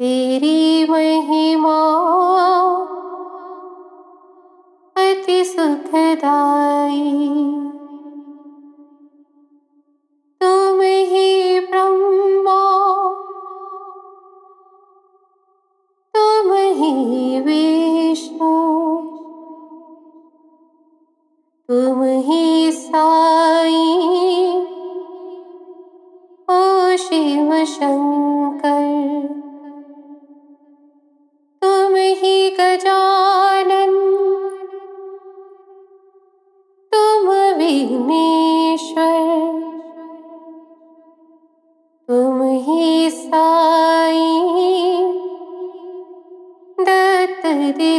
तेरी महिमा अति सुखदाई तुम ही ब्रह्मा तुम ही विष्णु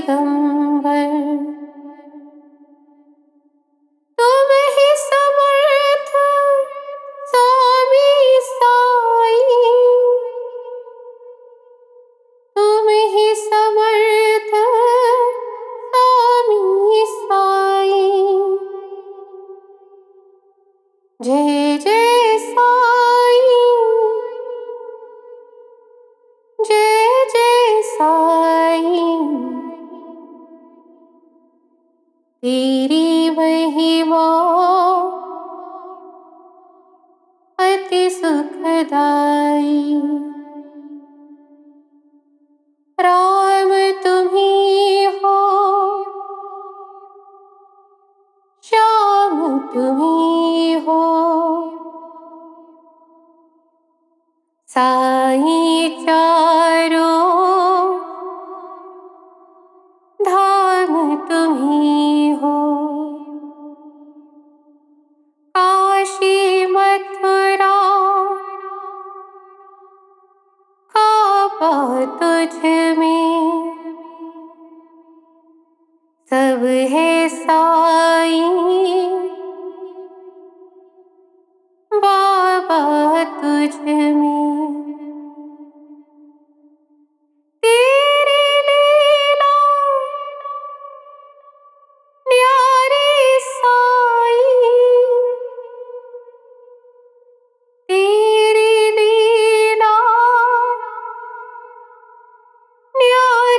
दिगंबर। तुम ही समर्थ स्वामी साई। अति सुखदाई राम हो। श्याम तुम्ही हो। साई चारो तुझ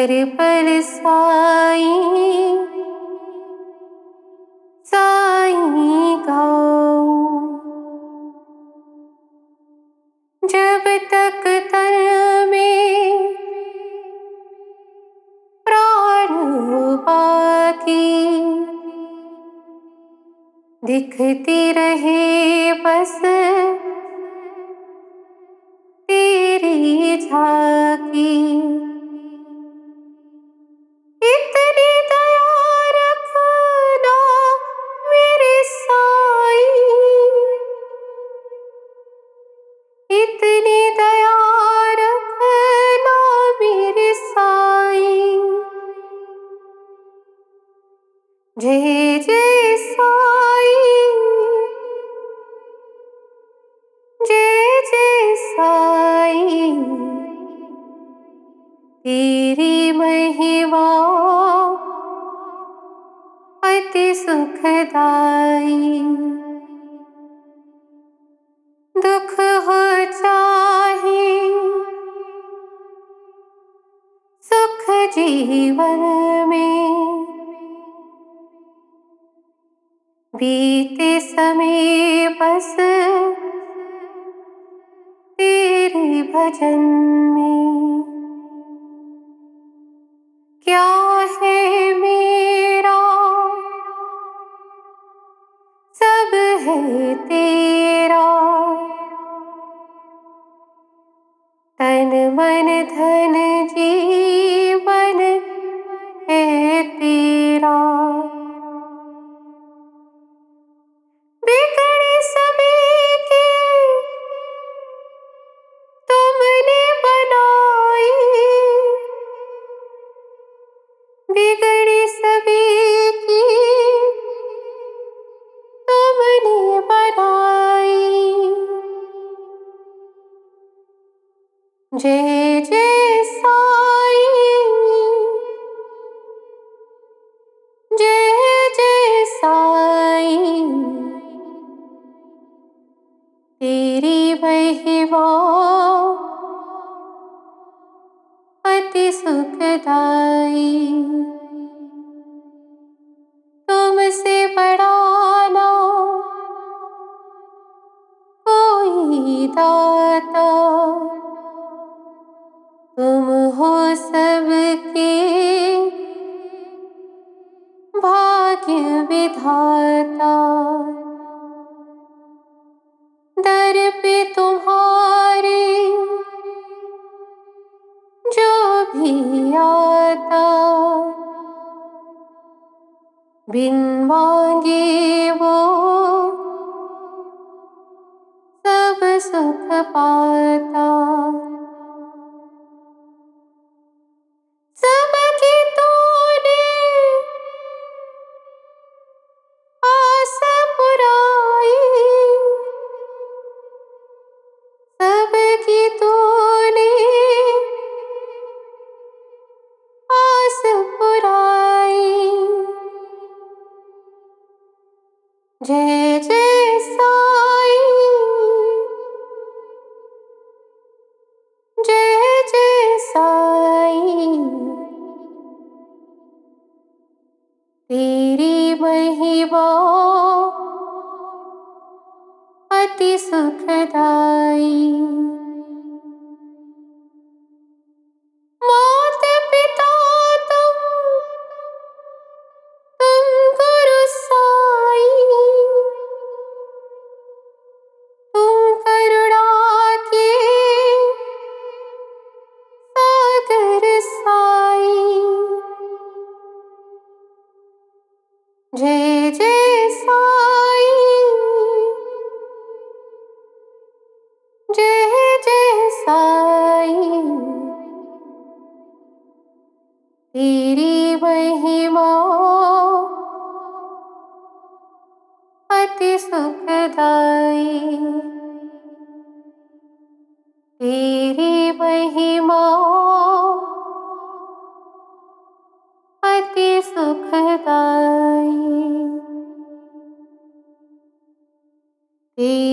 हर पल साई साई गाओ। जब तक तन में प्राण बाकी दिखती रहे बस तेरी महिमा अति सुखदाई। दुख हो चाहे सुख जीवन में बीते समय बस। तेरे भजन में क्या है मेरा? सब है तेरा। तन मन धन जीवन तेरी महिमा अति सुखदाई तुमसे बड़ा ना कोई दाता सबके भाग्य विधाता। दर पे तुम्हारे जो भी आता, बिन मांगे वो सब सुख पाता। साई। तेरी महिमा अति सुखदाई जय जय साई जय जय साई तेरी महिमा अति सुखदाई। तेरी महिमा अति सुखदाई तेरी